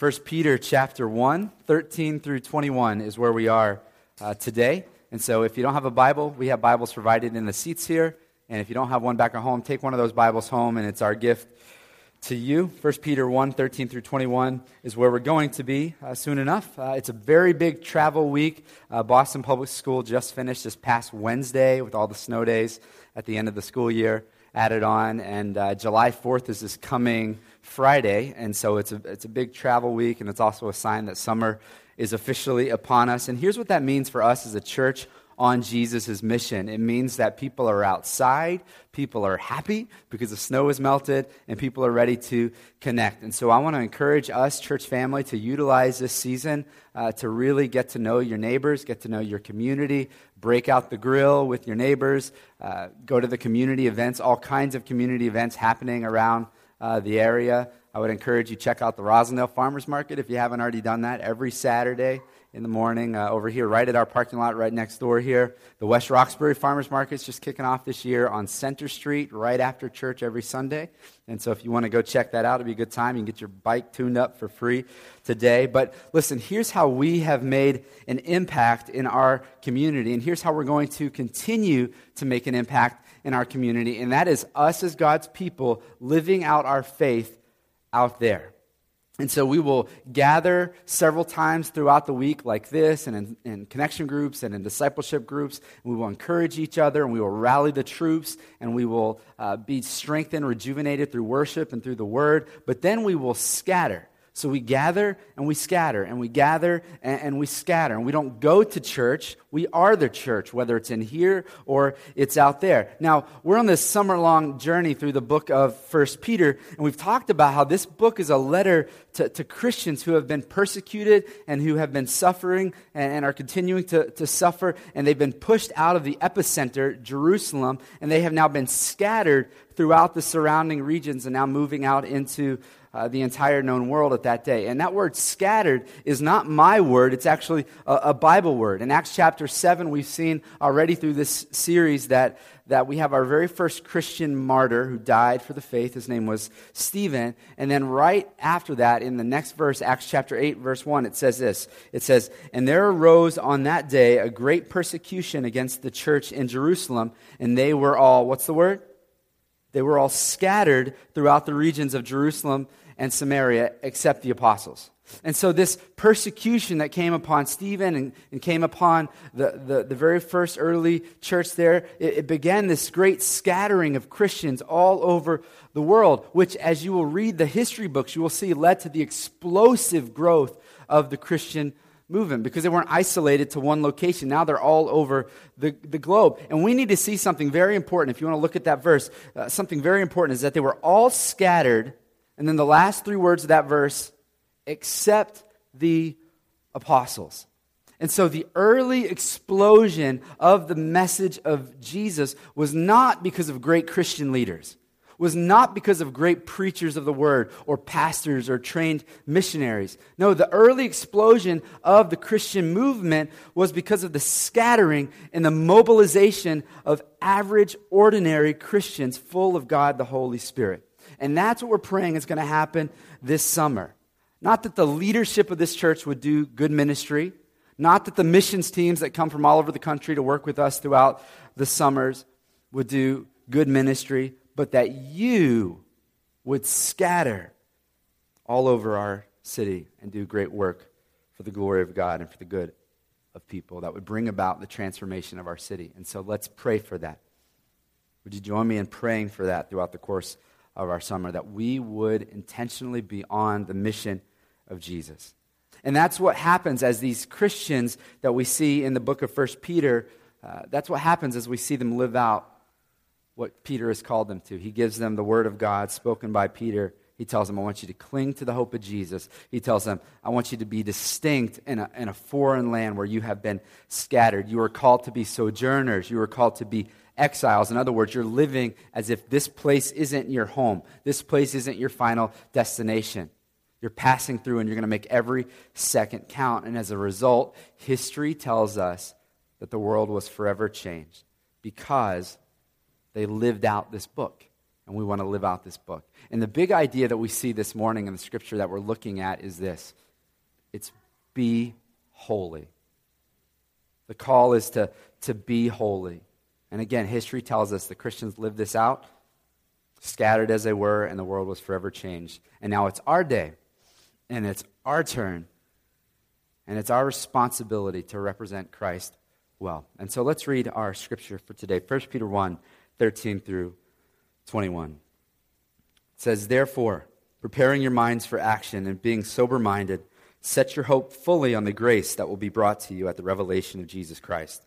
1 Peter chapter 1, 13 through 21 is where we are uh, today. And so if you don't have a Bible, we have Bibles provided in the seats here. And if you don't have one back at home, take one of those Bibles home, and it's our gift to you. 1 Peter 1, 13 through 21 is where we're going to be uh, soon enough. Uh, it's a very big travel week. Uh, Boston Public School just finished this past Wednesday with all the snow days at the end of the school year added on. And uh, July 4th is this coming Friday, and so it's a, it's a big travel week, and it's also a sign that summer is officially upon us. And here's what that means for us as a church on Jesus' mission. It means that people are outside, people are happy because the snow is melted, and people are ready to connect. And so I want to encourage us, church family, to utilize this season uh, to really get to know your neighbors, get to know your community, break out the grill with your neighbors, uh, go to the community events, all kinds of community events happening around uh, the area. I would encourage you check out the Roslindale Farmers Market if you haven't already done that every Saturday in the morning uh, over here, right at our parking lot, right next door here. The West Roxbury Farmers Market is just kicking off this year on Centre Street, right after church every Sunday. And so, if you want to go check that out, it'll be a good time. You can get your bike tuned up for free today. But listen, here's how we have made an impact in our community, and here's how we're going to continue to make an impact in our community, and that is us as God's people living out our faith out there. And so we will gather several times throughout the week, like this, and in, in, connection groups and in discipleship groups. And we will encourage each other, and we will rally the troops, and we will uh, be strengthened, rejuvenated through worship and through the word. But then we will scatter. So we gather and we scatter, and we gather and, and, we scatter. And we don't go to church, we are the church, whether it's in here or it's out there. Now, we're on this summer long journey through the book of First Peter, and we've talked about how this book is a letter to, to Christians who have been persecuted and who have been suffering and, and are continuing to, to suffer, and they've been pushed out of the epicenter, Jerusalem, and they have now been scattered throughout the surrounding regions and now moving out into uh, the entire known world at that day. And that word scattered is not my word, it's actually a, a, Bible word. In Acts chapter 7, we've seen already through this series that, that we have our very first Christian martyr who died for the faith. His name was Stephen. And then right after that, in the next verse, Acts chapter 8, verse 1, it says this It says, And there arose on that day a great persecution against the church in Jerusalem, and they were all, what's the word? They were all scattered throughout the regions of Jerusalem and Samaria except the apostles. And so, this persecution that came upon Stephen and, and came upon the, the, the, very first early church there, it, it began this great scattering of Christians all over the world, which, as you will read the history books, you will see led to the explosive growth of the Christian movement because they weren't isolated to one location. Now they're all over the, the globe. And we need to see something very important. If you want to look at that verse, uh, something very important is that they were all scattered. And then the last three words of that verse, except the apostles. And so the early explosion of the message of Jesus was not because of great Christian leaders was not because of great preachers of the word or pastors or trained missionaries. No, the early explosion of the Christian movement was because of the scattering and the mobilization of average, ordinary Christians full of God the Holy Spirit. And that's what we're praying is going to happen this summer. Not that the leadership of this church would do good ministry, not that the missions teams that come from all over the country to work with us throughout the summers would do good ministry, but that you would scatter all over our city and do great work for the glory of God and for the good of people that would bring about the transformation of our city. And so let's pray for that. Would you join me in praying for that throughout the course of our summer, that we would intentionally be on the mission of Jesus? And that's what happens as these Christians that we see in the book of First Peter, uh, that's what happens as we see them live out what Peter has called them to. He gives them the word of God spoken by Peter. He tells them, I want you to cling to the hope of Jesus. He tells them, I want you to be distinct in a, in a foreign land where you have been scattered. You are called to be sojourners. You are called to be exiles. In other words, you're living as if this place isn't your home, this place isn't your final destination. You're passing through and you're going to make every second count. And as a result, history tells us that the world was forever changed because they lived out this book. and we want to live out this book. And the big idea that we see this morning in the scripture that we're looking at is this it's be holy. The call is to, to be holy. And again, history tells us the Christians lived this out, scattered as they were, and the world was forever changed. And now it's our day, and it's our turn, and it's our responsibility to represent Christ well. And so let's read our scripture for today 1 Peter 1 13 through 21. It says, Therefore, preparing your minds for action and being sober minded, set your hope fully on the grace that will be brought to you at the revelation of Jesus Christ.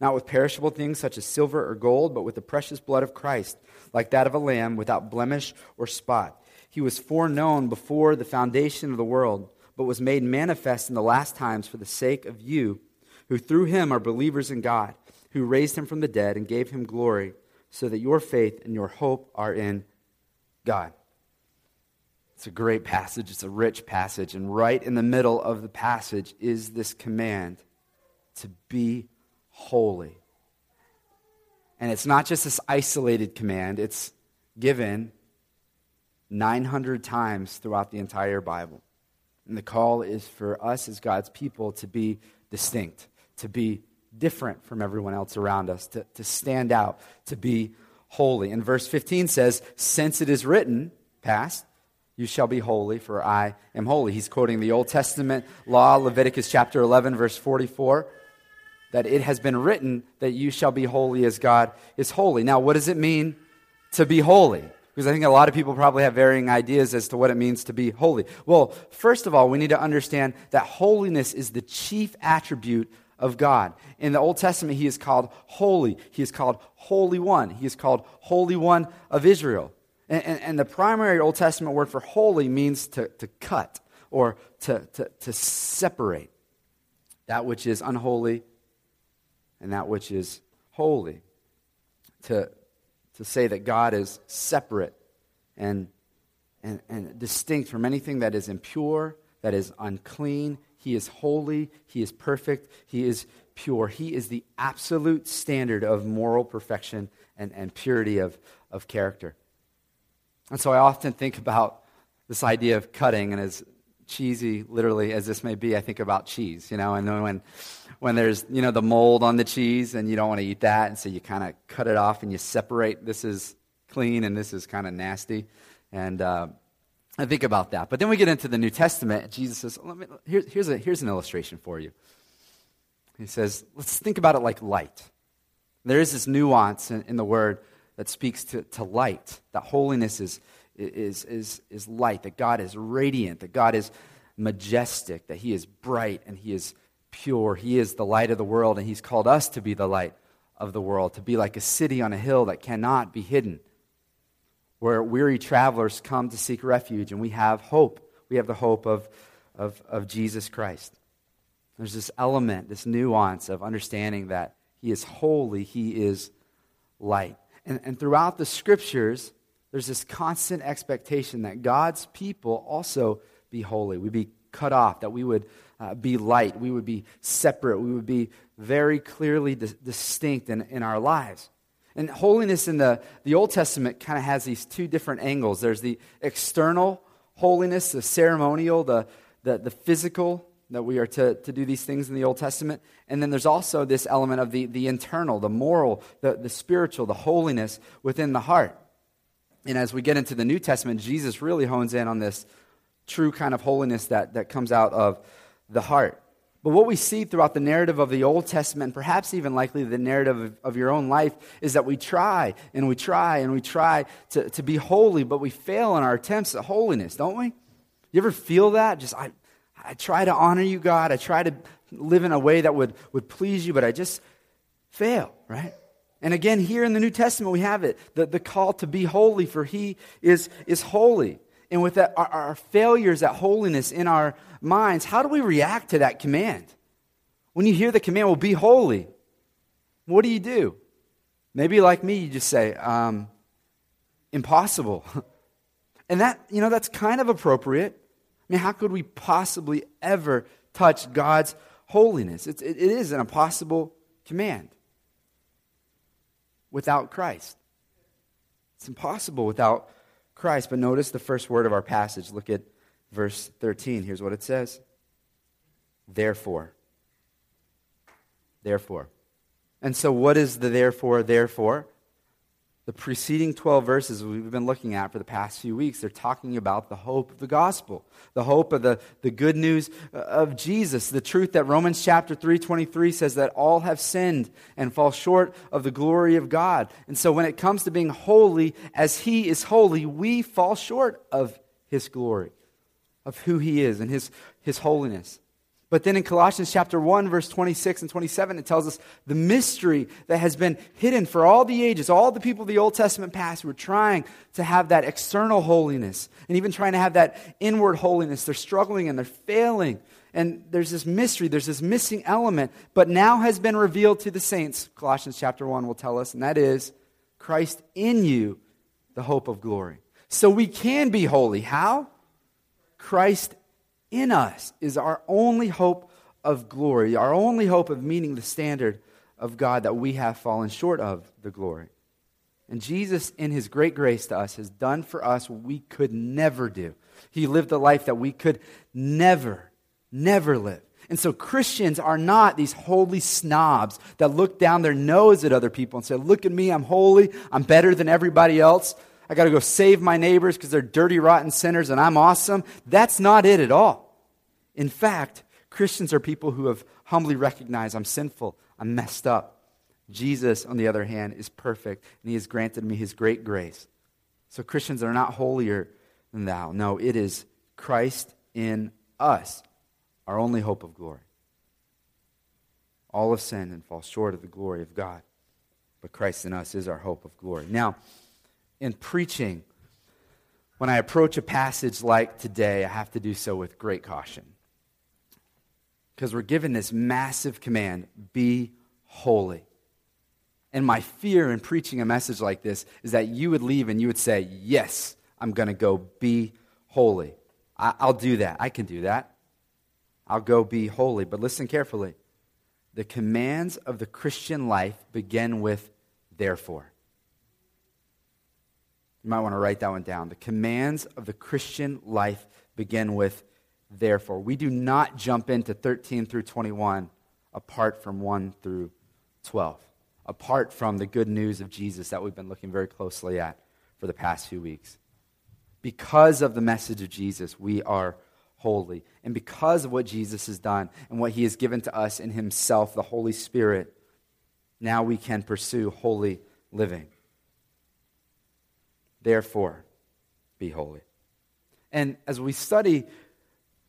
not with perishable things such as silver or gold, but with the precious blood of Christ, like that of a lamb without blemish or spot. He was foreknown before the foundation of the world, but was made manifest in the last times for the sake of you, who through him are believers in God who raised him from the dead and gave him glory, so that your faith and your hope are in God. It's a great passage, it's a rich passage, and right in the middle of the passage is this command to be holy. And it's not just this isolated command, it's given 900 times throughout the entire Bible. And the call is for us as God's people to be distinct, to be different from everyone else around us, to, to stand out, to be holy. And verse 15 says, Since it is written, past, you shall be holy, for I am holy. He's quoting the Old Testament law, Leviticus chapter 11, verse 44, that it has been written that you shall be holy as God is holy. Now, what does it mean to be holy? Because I think a lot of people probably have varying ideas as to what it means to be holy. Well, first of all, we need to understand that holiness is the chief attribute of God. In the Old Testament, he is called holy. He is called Holy One. He is called Holy One of Israel. And, and, and, the primary Old Testament word for holy means to, to cut or to, to, to separate that which is unholy and that which is holy. To, to say that God is separate and, and, and distinct from anything that is impure, that is unclean, he is holy. He is perfect. He is pure. He is the absolute standard of moral perfection and, and purity of, of character. And so I often think about this idea of cutting, and as cheesy, literally, as this may be, I think about cheese, you know, and then when, when there's, you know, the mold on the cheese and you don't want to eat that, and so you kind of cut it off and you separate this is clean and this is kind of nasty. And, uh, I think about that. But then we get into the New Testament, Jesus says, me, here, here's, a, here's an illustration for you. He says, let's think about it like light. There is this nuance in, in the word that speaks to, to light, that holiness is, is, is, is light, that God is radiant, that God is majestic, that He is bright and He is pure. He is the light of the world, and He's called us to be the light of the world, to be like a city on a hill that cannot be hidden where weary travelers come to seek refuge, and we have hope. We have the hope of, of, of Jesus Christ. There's this element, this nuance of understanding that He is holy, He is light. And, and throughout the scriptures, there's this constant expectation that God's people also be holy. We be cut off, that we would uh, be light, we would be separate, we would be very clearly di- distinct in, in our lives. And holiness in the, the Old Testament kind of has these two different angles there's the external holiness, the ceremonial, the, the, the physical, that we are to, to do these things in the Old Testament. And then there's also this element of the, the internal, the moral, the, the spiritual, the holiness within the heart. And as we get into the New Testament, Jesus really hones in on this true kind of holiness that, that comes out of the heart. But what we see throughout the narrative of the Old Testament, and perhaps even likely the narrative of, of, your own life, is that we try and we try and we try to, to be holy, but we fail in our attempts at holiness, don't we? You ever feel that? Just, I, I try to honor you, God. I try to live in a way that would, would please you, but I just fail, right? And again, here in the New Testament, we have it the, the call to be holy, for he is, is holy. and with our, our failures at holiness in our minds, how do we react to that command? When you hear the command, well, be holy, what do you do? Maybe like me, you just say, um, impossible. and that, you know, that's kind of appropriate. I mean, how could we possibly ever touch God's holiness? It's, it, it is an impossible command without Christ. It's impossible without Christ. But notice the first word of our passage. Look at verse 13. Here's what it says Therefore. Therefore. And so, what is the therefore, therefore? The preceding 12 verses we've been looking at for the past few weeks, they're talking about the hope of the gospel, the hope of the, the good news uh, of Jesus, the truth that Romans chapter 3 23 says that all have sinned and fall short of the glory of God. And so when it comes to being holy as He is holy, we fall short of His glory, of who He is and His, his holiness. But then in Colossians chapter 1, verse 26 and 27, it tells us the mystery that has been hidden for all the ages, all the people of the Old Testament past who were trying to have that external holiness and even trying to have that inward holiness. They're struggling and they're failing. And there's this mystery, there's this missing element, but now has been revealed to the saints, Colossians chapter 1 will tell us, and that is Christ in you, the hope of glory. So we can be holy. How? Christ in us is our only hope of glory, our only hope of meeting the standard of God that we have fallen short of the glory. And Jesus, in his great grace to us, has done for us what we could never do. He lived a life that we could never, never live. And so Christians are not these holy snobs that look down their nose at other people and say, Look at me, I'm holy, I'm better than everybody else. I got to go save my neighbors because they're dirty, rotten sinners and I'm awesome. That's not it at all. In fact, Christians are people who have humbly recognized I'm sinful, I'm messed up. Jesus, on the other hand, is perfect and he has granted me his great grace. So Christians are not holier than thou. No, it is Christ in us, our only hope of glory. All have sinned and fall short of the glory of God. But Christ in us is our hope of glory. Now, in preaching, when I approach a passage like today, I have to do so with great caution. Because we're given this massive command be holy. And my fear in preaching a message like this is that you would leave and you would say, Yes, I'm going to go be holy. I- I'll do that. I can do that. I'll go be holy. But listen carefully. The commands of the Christian life begin with therefore. You might want to write that one down. The commands of the Christian life begin with therefore. We do not jump into 13 through 21 apart from 1 through 12, apart from the good news of Jesus that we've been looking very closely at for the past few weeks. Because of the message of Jesus, we are holy. And because of what Jesus has done and what he has given to us in himself, the Holy Spirit, now we can pursue holy living. Therefore, be holy. And as we study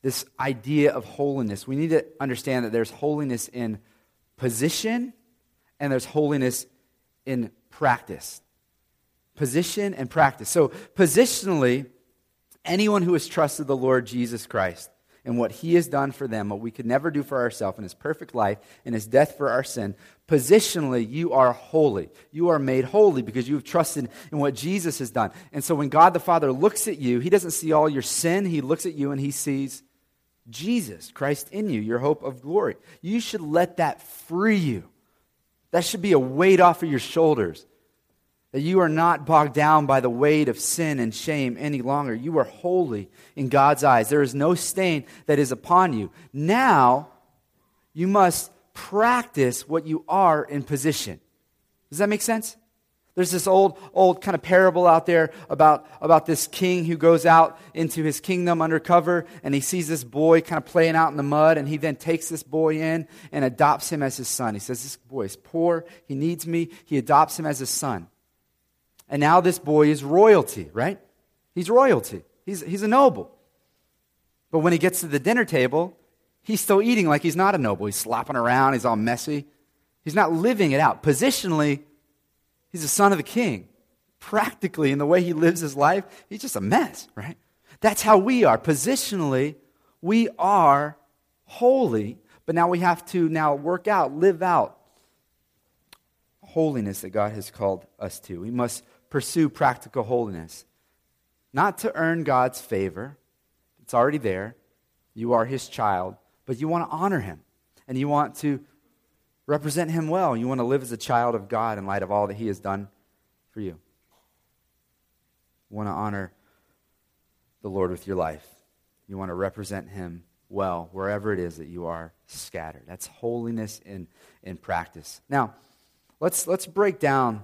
this idea of holiness, we need to understand that there's holiness in position and there's holiness in practice. Position and practice. So, positionally, anyone who has trusted the Lord Jesus Christ and what he has done for them, what we could never do for ourselves in his perfect life, in his death for our sin, positionally, you are holy. You are made holy because you have trusted in what Jesus has done. And so when God the Father looks at you, he doesn't see all your sin, he looks at you and he sees Jesus, Christ in you, your hope of glory. You should let that free you. That should be a weight off of your shoulders that you are not bogged down by the weight of sin and shame any longer. You are holy in God's eyes. There is no stain that is upon you. Now, you must practice what you are in position. Does that make sense? There's this old, old kind of parable out there about, about this king who goes out into his kingdom undercover and he sees this boy kind of playing out in the mud and he then takes this boy in and adopts him as his son. He says, This boy is poor. He needs me. He adopts him as his son. And now this boy is royalty, right? He's royalty. He's, he's a noble. But when he gets to the dinner table, he's still eating like he's not a noble. He's slopping around, he's all messy. He's not living it out. Positionally, he's the son of the king. Practically, in the way he lives his life, he's just a mess, right? That's how we are. Positionally, we are holy, but now we have to now work out, live out holiness that God has called us to. We must pursue practical holiness. Not to earn God's favor, it's already there. You are his child, but you want to honor him and you want to represent him well. You want to live as a child of God in light of all that he has done for you. You want to honor the Lord with your life. You want to represent him well wherever it is that you are scattered. That's holiness in, in practice. Now, let's, let's break down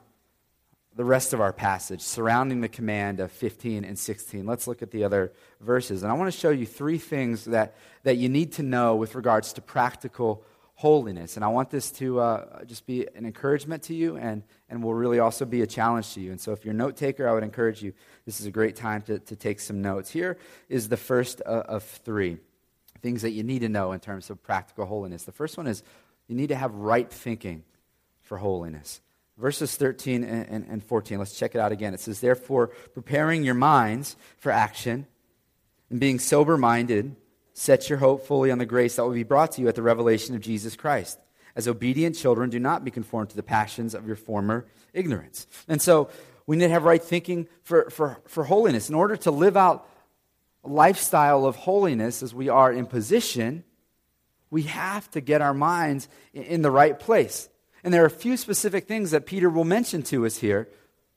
the rest of our passage surrounding the command of 15 and 16. Let's look at the other verses. And I want to show you three things that, that you need to know with regards to practical holiness. And I want this to uh, just be an encouragement to you and, and will really also be a challenge to you. And so if you're a note taker, I would encourage you, this is a great time to, to take some notes. Here is the first uh, of three things that you need to know in terms of practical holiness. The first one is you need to have right thinking for holiness. Verses 13 and, and 14, let's check it out again. It says, Therefore, preparing your minds for action and being sober minded, set your hope fully on the grace that will be brought to you at the revelation of Jesus Christ. As obedient children, do not be conformed to the passions of your former ignorance. And so, we need to have right thinking for, for, for holiness. In order to live out a lifestyle of holiness as we are in position, we have to get our minds in, in the right place. And there are a few specific things that Peter will mention to us here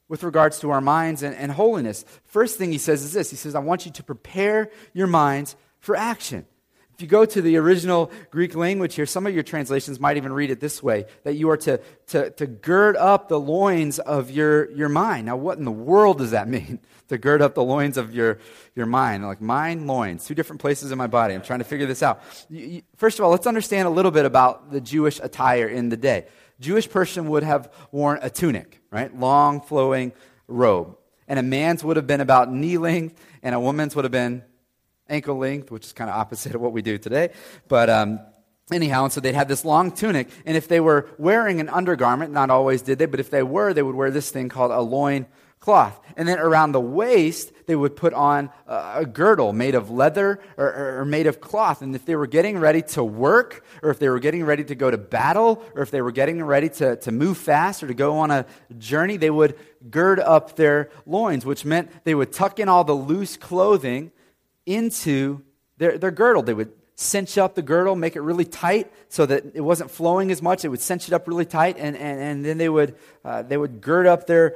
with regards to our minds and, and holiness. First thing he says is this He says, I want you to prepare your minds for action. If you go to the original Greek language here, some of your translations might even read it this way that you are to, to, to gird up the loins of your, your mind. Now, what in the world does that mean? to gird up the loins of your, your mind. Like mind, loins, two different places in my body. I'm trying to figure this out. First of all, let's understand a little bit about the Jewish attire in the day. Jewish person would have worn a tunic, right? Long flowing robe. And a man's would have been about knee length, and a woman's would have been ankle length, which is kind of opposite of what we do today. But um, anyhow, and so they'd have this long tunic, and if they were wearing an undergarment, not always did they, but if they were, they would wear this thing called a loin cloth. And then around the waist, they would put on a, girdle made of leather or, or, made of cloth. And if they were getting ready to work, or if they were getting ready to go to battle, or if they were getting ready to, to move fast or to go on a journey, they would gird up their loins, which meant they would tuck in all the loose clothing into their, their girdle. They would cinch up the girdle, make it really tight so that it wasn't flowing as much. It would cinch it up really tight, and, and, and then they would, uh, they would gird up their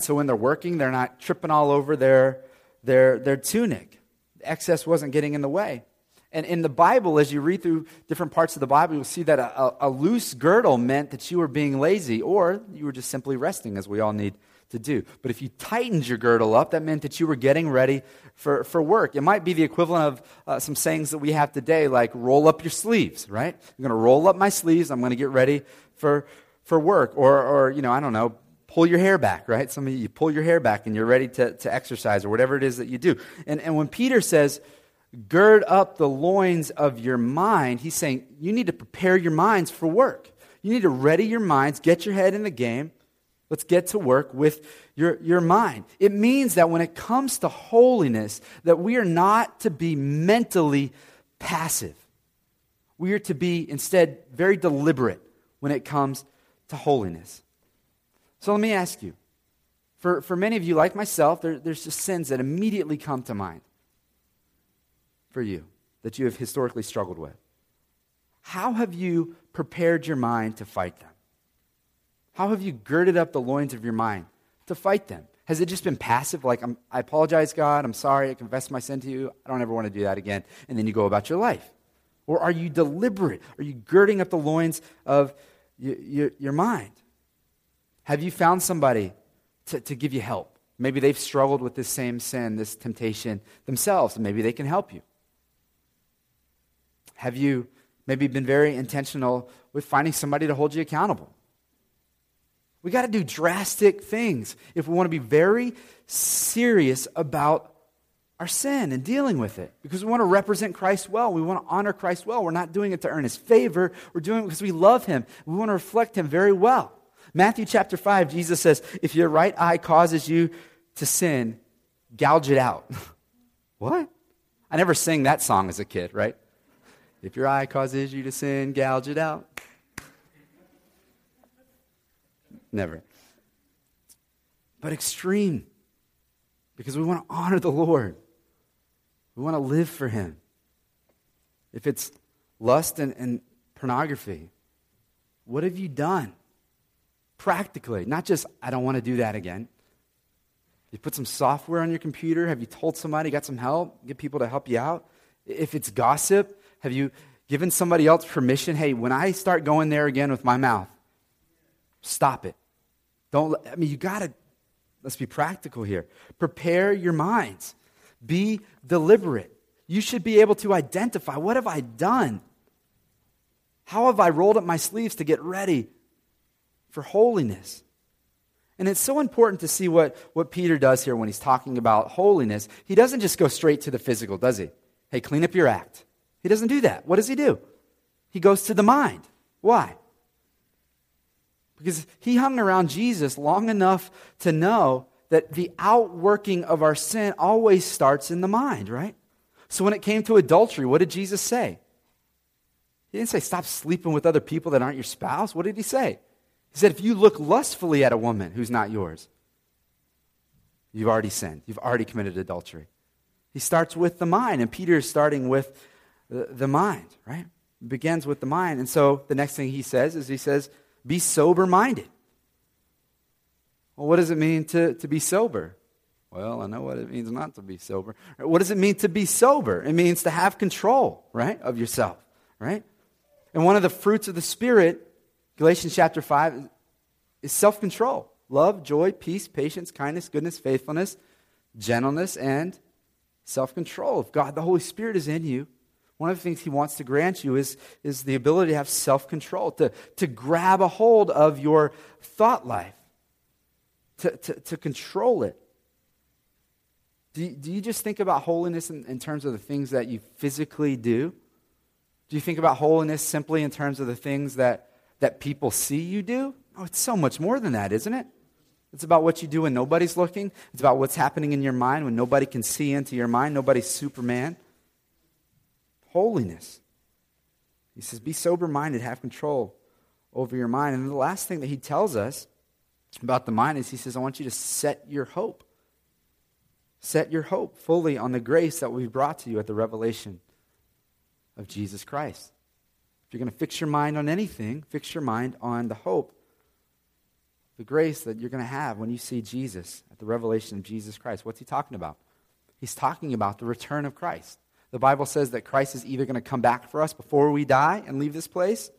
so when they're working, they're not tripping all over their, their, their tunic. The excess wasn't getting in the way. And in the Bible, as you read through different parts of the Bible, you'll see that a, a, loose girdle meant that you were being lazy or you were just simply resting, as we all need to do. But if you tightened your girdle up, that meant that you were getting ready for, for work. It might be the equivalent of uh, some sayings that we have today, like roll up your sleeves, right? I'm going to roll up my sleeves. I'm going to get ready for, for work. Or, or, you know, I don't know, pull your hair back, right? Some of you, you pull your hair back and you're ready to, to exercise or whatever it is that you do. And, and when Peter says, gird up the loins of your mind, he's saying you need to prepare your minds for work. You need to ready your minds, get your head in the game. Let's get to work with your, your mind. It means that when it comes to holiness, that we are not to be mentally passive. We are to be instead very deliberate when it comes to holiness. So let me ask you for, for many of you, like myself, there, there's just sins that immediately come to mind for you that you have historically struggled with. How have you prepared your mind to fight them? How have you girded up the loins of your mind to fight them? Has it just been passive, like, i apologize, God, I'm sorry, I confess my sin to you, I don't ever want to do that again, and then you go about your life? Or are you deliberate? Are you girding up the loins of y- y- your mind? Have you found somebody to, to give you help? Maybe they've struggled with this same sin, this temptation themselves, and maybe they can help you. Have you maybe been very intentional with finding somebody to hold you accountable? We got to do drastic things if we want to be very serious about our sin and dealing with it because we want to represent Christ well. We want to honor Christ well. We're not doing it to earn his favor, we're doing it because we love him. We want to reflect him very well. Matthew chapter 5, Jesus says, If your right eye causes you to sin, gouge it out. What? I never sang that song as a kid, right? If your eye causes you to sin, gouge it out. Never. But extreme. Because we want to honor the Lord. We want to live for Him. If it's lust and, and pornography, what have you done? Practically, not just, I don't want to do that again. You put some software on your computer? Have you told somebody, got some help? Get people to help you out? If it's gossip, have you given somebody else permission? Hey, when I start going there again with my mouth, stop it. Don't, I mean, you got to, let's be practical here. Prepare your minds, be deliberate. You should be able to identify what have I done? How have I rolled up my sleeves to get ready for holiness? And it's so important to see what, what Peter does here when he's talking about holiness. He doesn't just go straight to the physical, does he? Hey, clean up your act. He doesn't do that. What does he do? He goes to the mind. Why? Because he hung around Jesus long enough to know that the outworking of our sin always starts in the mind, right? So when it came to adultery, what did Jesus say? He didn't say, stop sleeping with other people that aren't your spouse. What did he say? He said, if you look lustfully at a woman who's not yours, you've already sinned. You've already committed adultery. He starts with the mind, and Peter is starting with the, mind, right? Begins with the mind. And so the next thing he says is he says, be sober minded. Well, what does it mean to, to be sober? Well, I know what it means not to be sober. What does it mean to be sober? It means to have control, right, of yourself, right? And one of the fruits of the Spirit, Galatians chapter 5, is self control love, joy, peace, patience, kindness, goodness, faithfulness, gentleness, and self control. If God, the Holy Spirit, is in you, one of the things He wants to grant you is, is the ability to have self control, to, to grab a hold of your thought life, to, to, to control it. Do you, do you just think about holiness in, in terms of the things that you physically do? Do you think about holiness simply in terms of the things that, that people see you do? Oh, it's so much more than that, isn't it? It's about what you do when nobody's looking. It's about what's happening in your mind when nobody can see into your mind. Nobody's Superman. Holiness. He says, be sober minded, have control over your mind. And the last thing that he tells us about the mind is he says, I want you to set your hope Set your hope fully on the grace that we brought to you at the revelation of Jesus Christ. If you're going to fix your mind on anything, fix your mind on the hope, the grace that you're going to have when you see Jesus at the revelation of Jesus Christ. What's he talking about? He's talking about the return of Christ. The Bible says that Christ is either going to come back for us before we die and leave this place,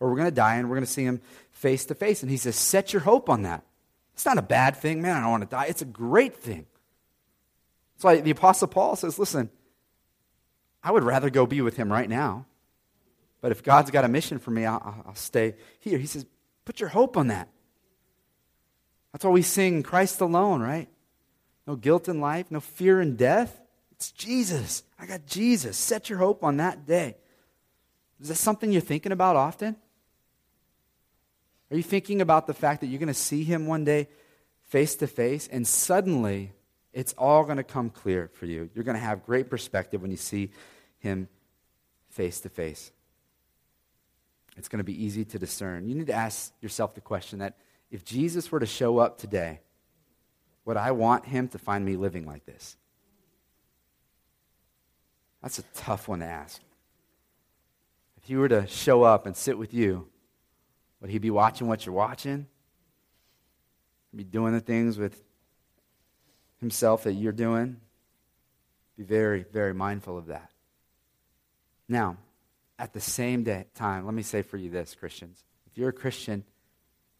or we're going to die and we're going to see him face to face. And he says, Set your hope on that. It's not a bad thing, man. I don't want to die. It's a great thing. It's like the Apostle Paul says, listen, I would rather go be with him right now. But if God's got a mission for me, I'll, I'll stay here. He says, put your hope on that. That's why we sing Christ alone, right? No guilt in life, no fear in death. It's Jesus. I got Jesus. Set your hope on that day. Is that something you're thinking about often? Are you thinking about the fact that you're going to see him one day face to face and suddenly it's all going to come clear for you. You're going to have great perspective when you see him face to face. It's going to be easy to discern. You need to ask yourself the question that if Jesus were to show up today, would I want him to find me living like this? That's a tough one to ask. If he were to show up and sit with you, would he be watching what you're watching? Be doing the things with himself that you're doing. Be very, very mindful of that. Now, at the same day, time, let me say for you this, Christians. If you're a Christian,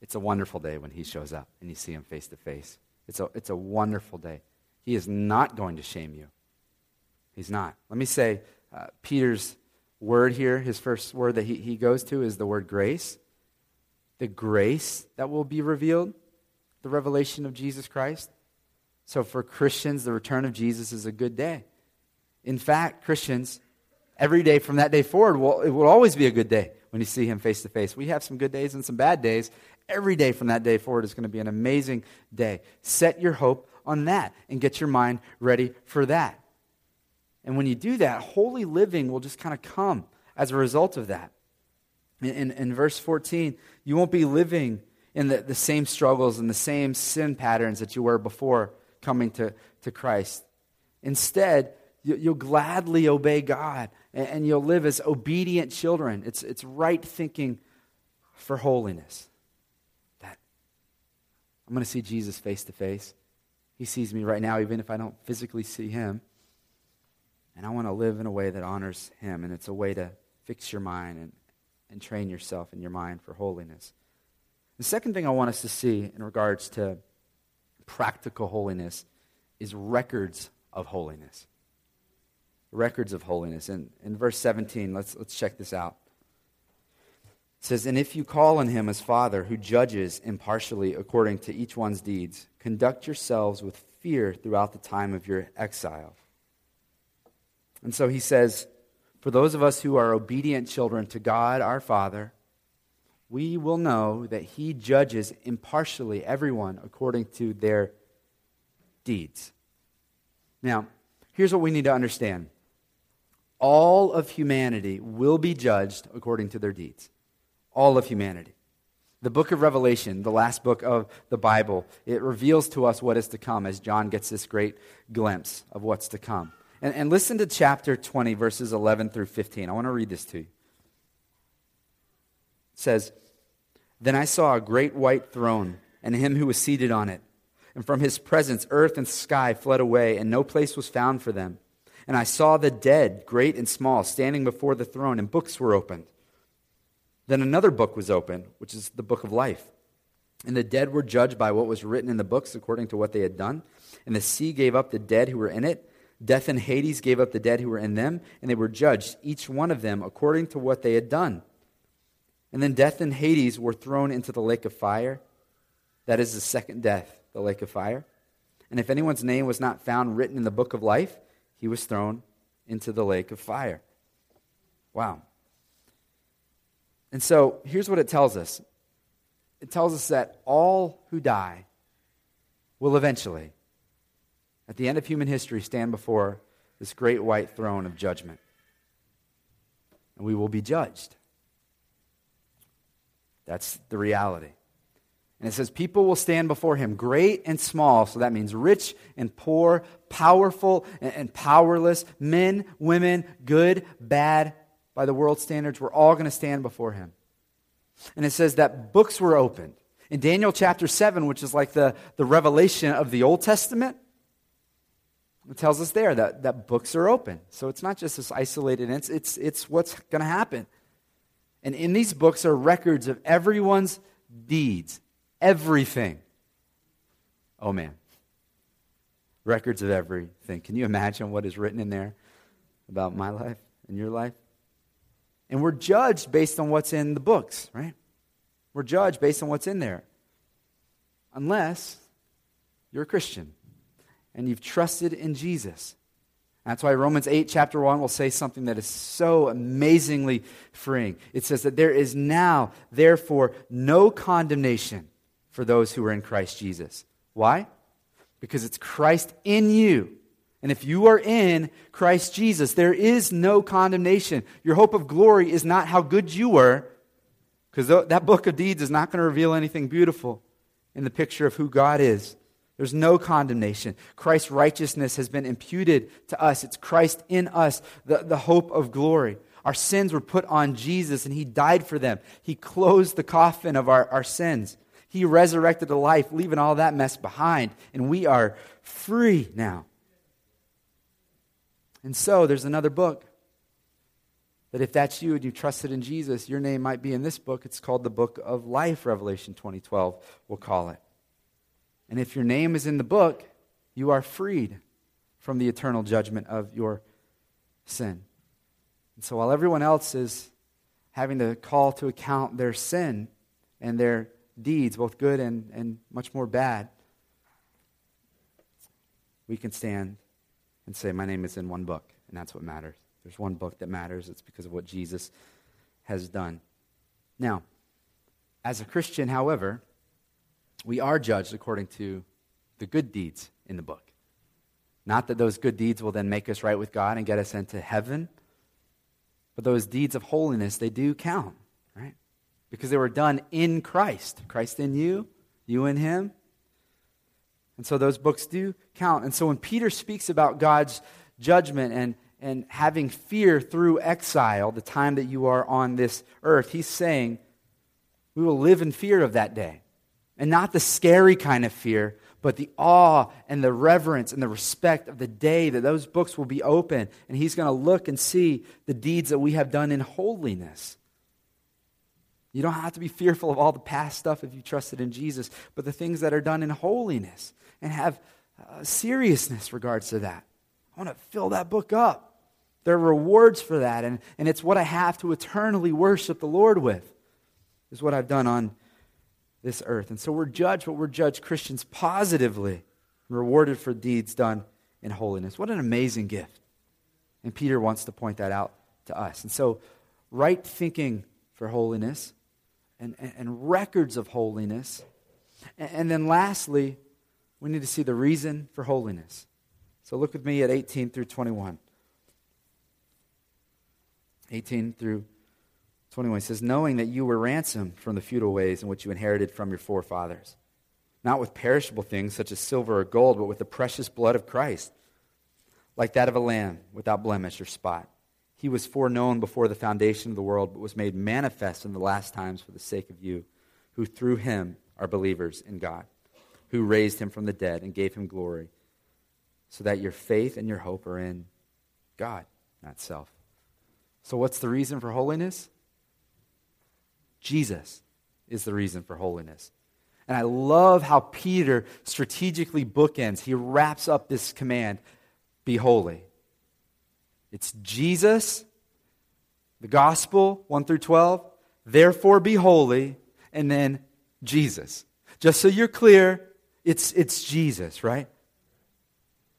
it's a wonderful day when he shows up and you see him face to face. It's a, it's a wonderful day. He is not going to shame you. He's not. Let me say, uh, Peter's word here, his first word that he, he goes to is the word grace. The grace that will be revealed, the revelation of Jesus Christ. So for Christians, the return of Jesus is a good day. In fact, Christians, every day from that day forward, will, it will always be a good day when you see him face to face. We have some good days and some bad days. Every day from that day forward is going to be an amazing day. Set your hope on that and get your mind ready for that. And when you do that, holy living will just kind of come as a result of that. In, in, in, verse 14, you won't be living in the, the same struggles and the same sin patterns that you were before coming to, to Christ. Instead, you, will gladly obey God and, and you'll live as obedient children. It's, it's right thinking for holiness. That I'm going to see Jesus face to face. He sees me right now, even if I don't physically see him. And I want to live in a way that honors him. And it's a way to fix your mind and, and train yourself in your mind for holiness. The second thing I want us to see in regards to practical holiness is records of holiness. Records of holiness. And in verse 17, let's, let's check this out. It says, And if you call on him as Father, who judges impartially according to each one's deeds, conduct yourselves with fear throughout the time of your exile. And so he says, For those of us who are obedient children to God our Father, we will know that he judges impartially everyone according to their deeds. Now, here's what we need to understand all of humanity will be judged according to their deeds all of humanity. The book of Revelation, the last book of the Bible, it reveals to us what is to come as John gets this great glimpse of what's to come. And, and listen to chapter 20, verses 11 through 15. I want to read this to you. It says, Then I saw a great white throne and him who was seated on it. And from his presence, earth and sky fled away, and no place was found for them. And I saw the dead, great and small, standing before the throne, and books were opened. Then another book was opened, which is the book of life. And the dead were judged by what was written in the books according to what they had done. And the sea gave up the dead who were in it. Death and Hades gave up the dead who were in them, and they were judged, each one of them, according to what they had done. And then death and Hades were thrown into the lake of fire. That is the second death, the lake of fire. And if anyone's name was not found written in the book of life, he was thrown into the lake of fire. Wow. And so here's what it tells us it tells us that all who die will eventually, at the end of human history, stand before this great white throne of judgment. And we will be judged. That's the reality. And it says, People will stand before him, great and small. So that means rich and poor, powerful and powerless, men, women, good, bad, by the world standards, we're all going to stand before him. And it says that books were opened. In Daniel chapter 7, which is like the, the revelation of the Old Testament, it tells us there that, that books are open. So it's not just this isolated, it's, it's, it's what's going to happen. And in these books are records of everyone's deeds, everything. Oh man. Records of everything. Can you imagine what is written in there about my life and your life? And we're judged based on what's in the books, right? We're judged based on what's in there. Unless you're a Christian and you've trusted in Jesus. That's why Romans 8, chapter 1, will say something that is so amazingly freeing. It says that there is now, therefore, no condemnation for those who are in Christ Jesus. Why? Because it's Christ in you and if you are in Christ Jesus, there is no condemnation. Your hope of glory is not how good you were, because that book of deeds is not going to reveal anything beautiful in the picture of who God is. There's no condemnation. Christ's righteousness has been imputed to us. It's Christ in us, the, the hope of glory. Our sins were put on Jesus, and He died for them. He closed the coffin of our, our sins. He resurrected to life, leaving all that mess behind, and we are free now. And so there's another book that if that's you and you trusted in Jesus, your name might be in this book. It's called the Book of Life, Revelation 2012, we'll call it. And if your name is in the book, you are freed from the eternal judgment of your sin. And so while everyone else is having to call to account their sin and their deeds, both good and, and much more bad, we can stand and say, My name is in one book, and that's what matters. There's one book that matters. It's because of what Jesus has done. Now, as a Christian, however, we are judged according to the good deeds in the book. Not that those good deeds will then make us right with God and get us into heaven, but those deeds of holiness, they do count, right? Because they were done in Christ. Christ in you, you in him. And so those books do count. And so when Peter speaks about God's judgment and, and having fear through exile, the time that you are on this earth, he's saying we will live in fear of that day. And not the scary kind of fear, but the awe and the reverence and the respect of the day that those books will be open and he's going to look and see the deeds that we have done in holiness. You don't have to be fearful of all the past stuff if you trusted in Jesus, but the things that are done in holiness and have uh, seriousness regards to that. I want to fill that book up. There are rewards for that, and, and it's what I have to eternally worship the Lord with, is what I've done on this earth. And so we're judged, but we're judged Christians positively, rewarded for deeds done in holiness. What an amazing gift. And Peter wants to point that out to us. And so, right thinking for holiness and, and, and records of holiness. And, and then, lastly, we need to see the reason for holiness. So, look with me at 18 through 21. 18 through 21 says, Knowing that you were ransomed from the futile ways in which you inherited from your forefathers, not with perishable things such as silver or gold, but with the precious blood of Christ, like that of a lamb without blemish or spot. He was foreknown before the foundation of the world, but was made manifest in the last times for the sake of you, who through him are believers in God, who raised him from the dead and gave him glory, so that your faith and your hope are in God, not self. So, what's the reason for holiness? Jesus is the reason for holiness. And I love how Peter strategically bookends. He wraps up this command be holy. It's Jesus, the gospel, 1 through 12, therefore be holy, and then Jesus. Just so you're clear, it's, it's Jesus, right?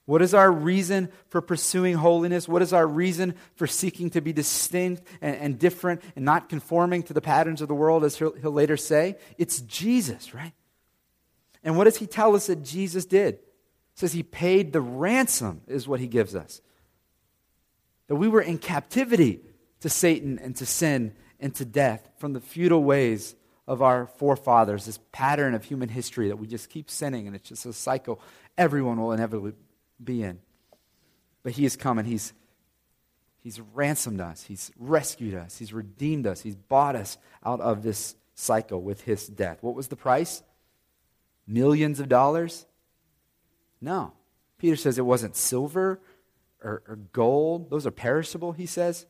What is our reason for pursuing holiness? What is our reason for seeking to be distinct and, and, different and not conforming to the patterns of the world, as he'll, he'll later say? It's Jesus, right? And what does he tell us that Jesus did? Says he paid the ransom, is what he gives us. That we were in captivity to Satan and to sin and to death from the futile ways of our forefathers, this pattern of human history that we just keep sinning and it's just a cycle everyone will inevitably be in. But he has come and he's, he's ransomed us, he's rescued us, he's redeemed us, he's bought us out of this cycle with his death. What was the price? Millions of dollars? No. Peter says it wasn't silver or, or gold. Those are perishable, he says.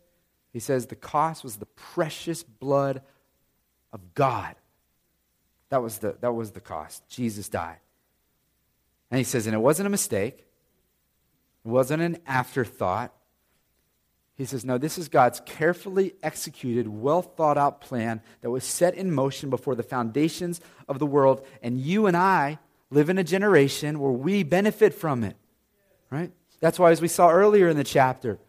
He says the cost was the precious blood of God. That was the, that was the cost. Jesus died. And he says, and it wasn't a mistake. It wasn't an afterthought. He says, No, this is God's carefully executed, well thought out plan that was set in motion before the foundations of the world. And you and I live in a generation where we benefit from it. Right? That's why, as we saw earlier in the chapter,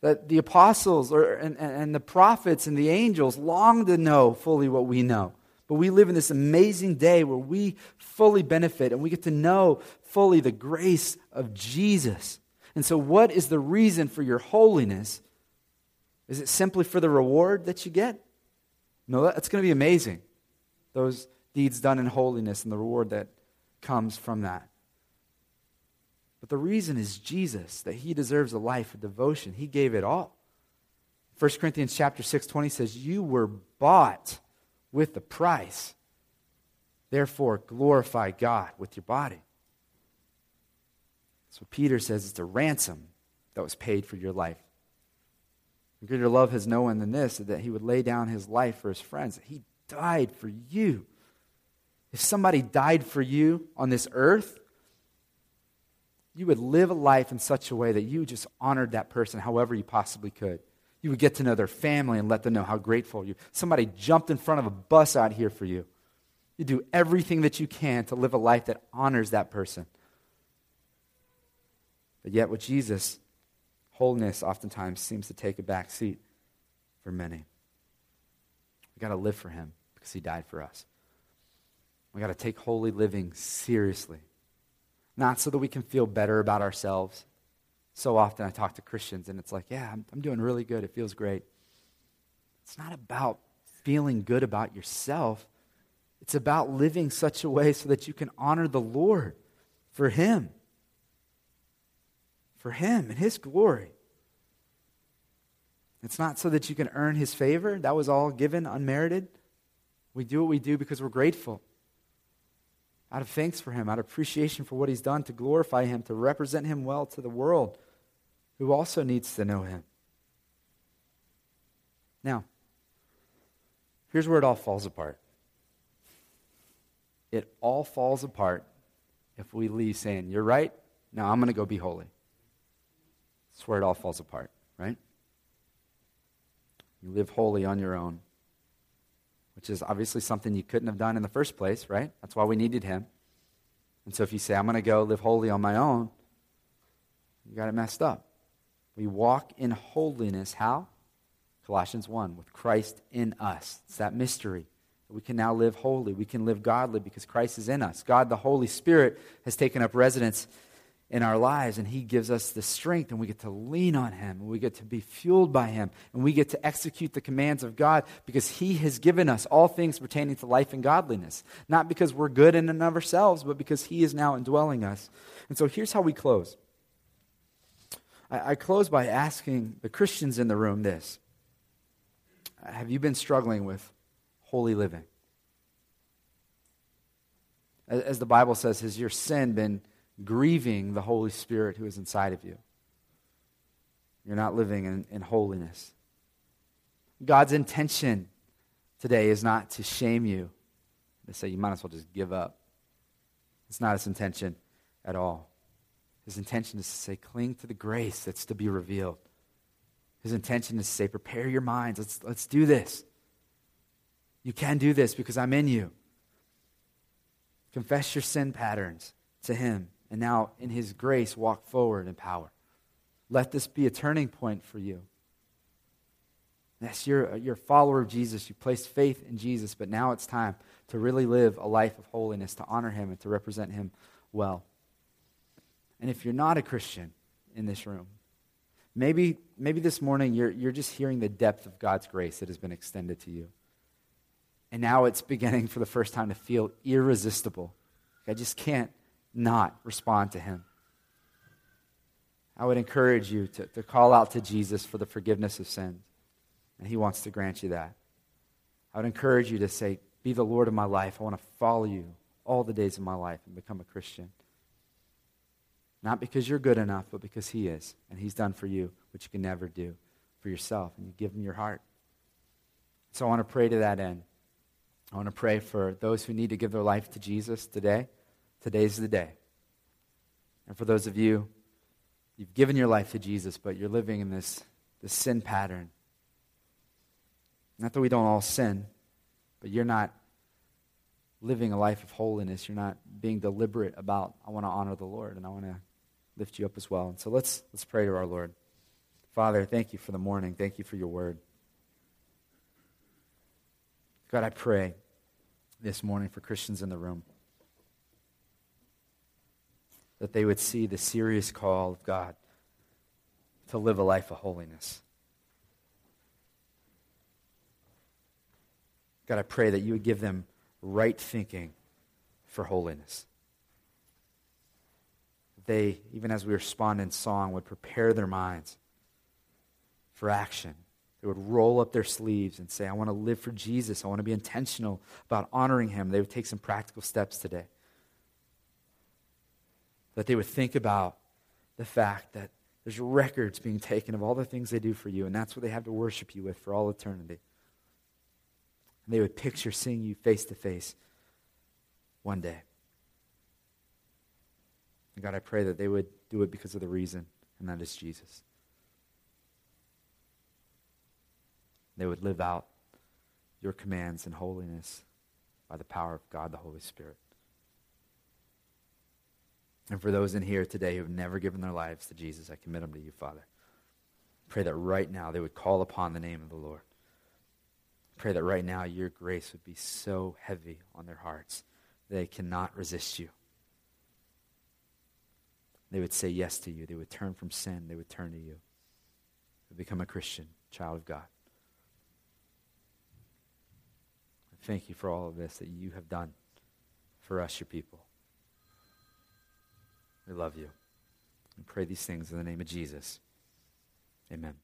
that the apostles or, and, and the prophets and the angels long to know fully what we know. But we live in this amazing day where we fully benefit and we get to know fully the grace of Jesus. And so, what is the reason for your holiness? Is it simply for the reward that you get? No, that's going to be amazing. Those deeds done in holiness and the reward that comes from that. But the reason is Jesus, that he deserves a life of devotion. He gave it all. 1 Corinthians chapter 6 20 says, You were bought with the price. Therefore, glorify God with your body. So Peter says it's a ransom that was paid for your life. And greater love has no one than this, that he would lay down his life for his friends. He died for you. If somebody died for you on this earth, you would live a life in such a way that you just honored that person however you possibly could. You would get to know their family and let them know how grateful you. Somebody jumped in front of a bus out here for you. You do everything that you can to live a life that honors that person. But yet, with Jesus, holiness oftentimes seems to take a back seat for many. We've got to live for him because he died for us. We've got to take holy living seriously. Not so that we can feel better about ourselves. So often I talk to Christians and it's like, yeah, I'm, I'm doing really good. It feels great. It's not about feeling good about yourself. It's about living such a way so that you can honor the Lord for Him. For Him and His glory. It's not so that you can earn His favor. That was all given unmerited. We do what we do because we're grateful. Out of thanks for Him, out of appreciation for what He's done, to glorify Him, to represent Him well to the world who also needs to know Him. Now, here's where it all falls apart. It all falls apart if we leave saying, You're right, now I'm going to go be holy. That's where it all falls apart, right? You live holy on your own, which is obviously something you couldn't have done in the first place, right? That's why we needed him. And so if you say, I'm going to go live holy on my own, you got it messed up. We walk in holiness. How? Colossians 1, with Christ in us. It's that mystery. We can now live holy. We can live godly because Christ is in us. God, the Holy Spirit, has taken up residence in our lives, and He gives us the strength, and we get to lean on Him, and we get to be fueled by Him, and we get to execute the commands of God because He has given us all things pertaining to life and godliness. Not because we're good in and of ourselves, but because He is now indwelling us. And so here's how we close. I, I close by asking the Christians in the room this Have you been struggling with holy living? As, as the Bible says, has your sin been grieving the Holy Spirit who is inside of you. You're not living in, in holiness. God's intention today is not to shame you, to say you might as well just give up. It's not his intention at all. His intention is to say, cling to the grace that's to be revealed. His intention is to say, prepare your minds. Let's, let's do this. You can do this because I'm in you. Confess your sin patterns to Him and now in His grace walk forward in power. Let this be a turning point for you. Yes, you're, you're a follower of Jesus. You placed faith in Jesus, but now it's time to really live a life of holiness, to honor Him, and to represent Him well. And if you're not a Christian in this room, maybe, maybe this morning you're, you're just hearing the depth of God's grace that has been extended to you. And now it's beginning for the first time to feel irresistible. I just can't not respond to him. I would encourage you to, to call out to Jesus for the forgiveness of sins, and he wants to grant you that. I would encourage you to say, Be the Lord of my life. I want to follow you all the days of my life and become a Christian. Not because you're good enough, but because he is, and he's done for you what you can never do for yourself, and you give him your heart. So I want to pray to that end. I want to pray for those who need to give their life to Jesus today. Today's the day. And for those of you, you've given your life to Jesus, but you're living in this, this sin pattern. Not that we don't all sin, but you're not living a life of holiness. You're not being deliberate about, I want to honor the Lord, and I want to lift you up as well. And so let's, let's pray to our Lord. Father, thank you for the morning. Thank you for your word. God, I pray this morning for Christians in the room that they would see the serious call of God to live a life of holiness. God, I pray that you would give them right thinking for holiness. They, even as we respond in song, would prepare their minds for action. They would roll up their sleeves and say, I want to live for Jesus. I want to be intentional about honoring him. They would take some practical steps today that they would think about the fact that there's records being taken of all the things they do for you, and that's what they have to worship you with for all eternity. And they would picture seeing you face to face one day. And God, I pray that they would do it because of the reason, and that is Jesus. They would live out your commands in holiness by the power of God the Holy Spirit. And for those in here today who have never given their lives to Jesus, I commit them to you, Father. Pray that right now they would call upon the name of the Lord. Pray that right now your grace would be so heavy on their hearts they cannot resist you. They would say yes to you. They would turn from sin. They would turn to you. They would become a Christian, child of God. I thank you for all of this that you have done for us, your people. We love you. and pray these things in the name of Jesus. Amen.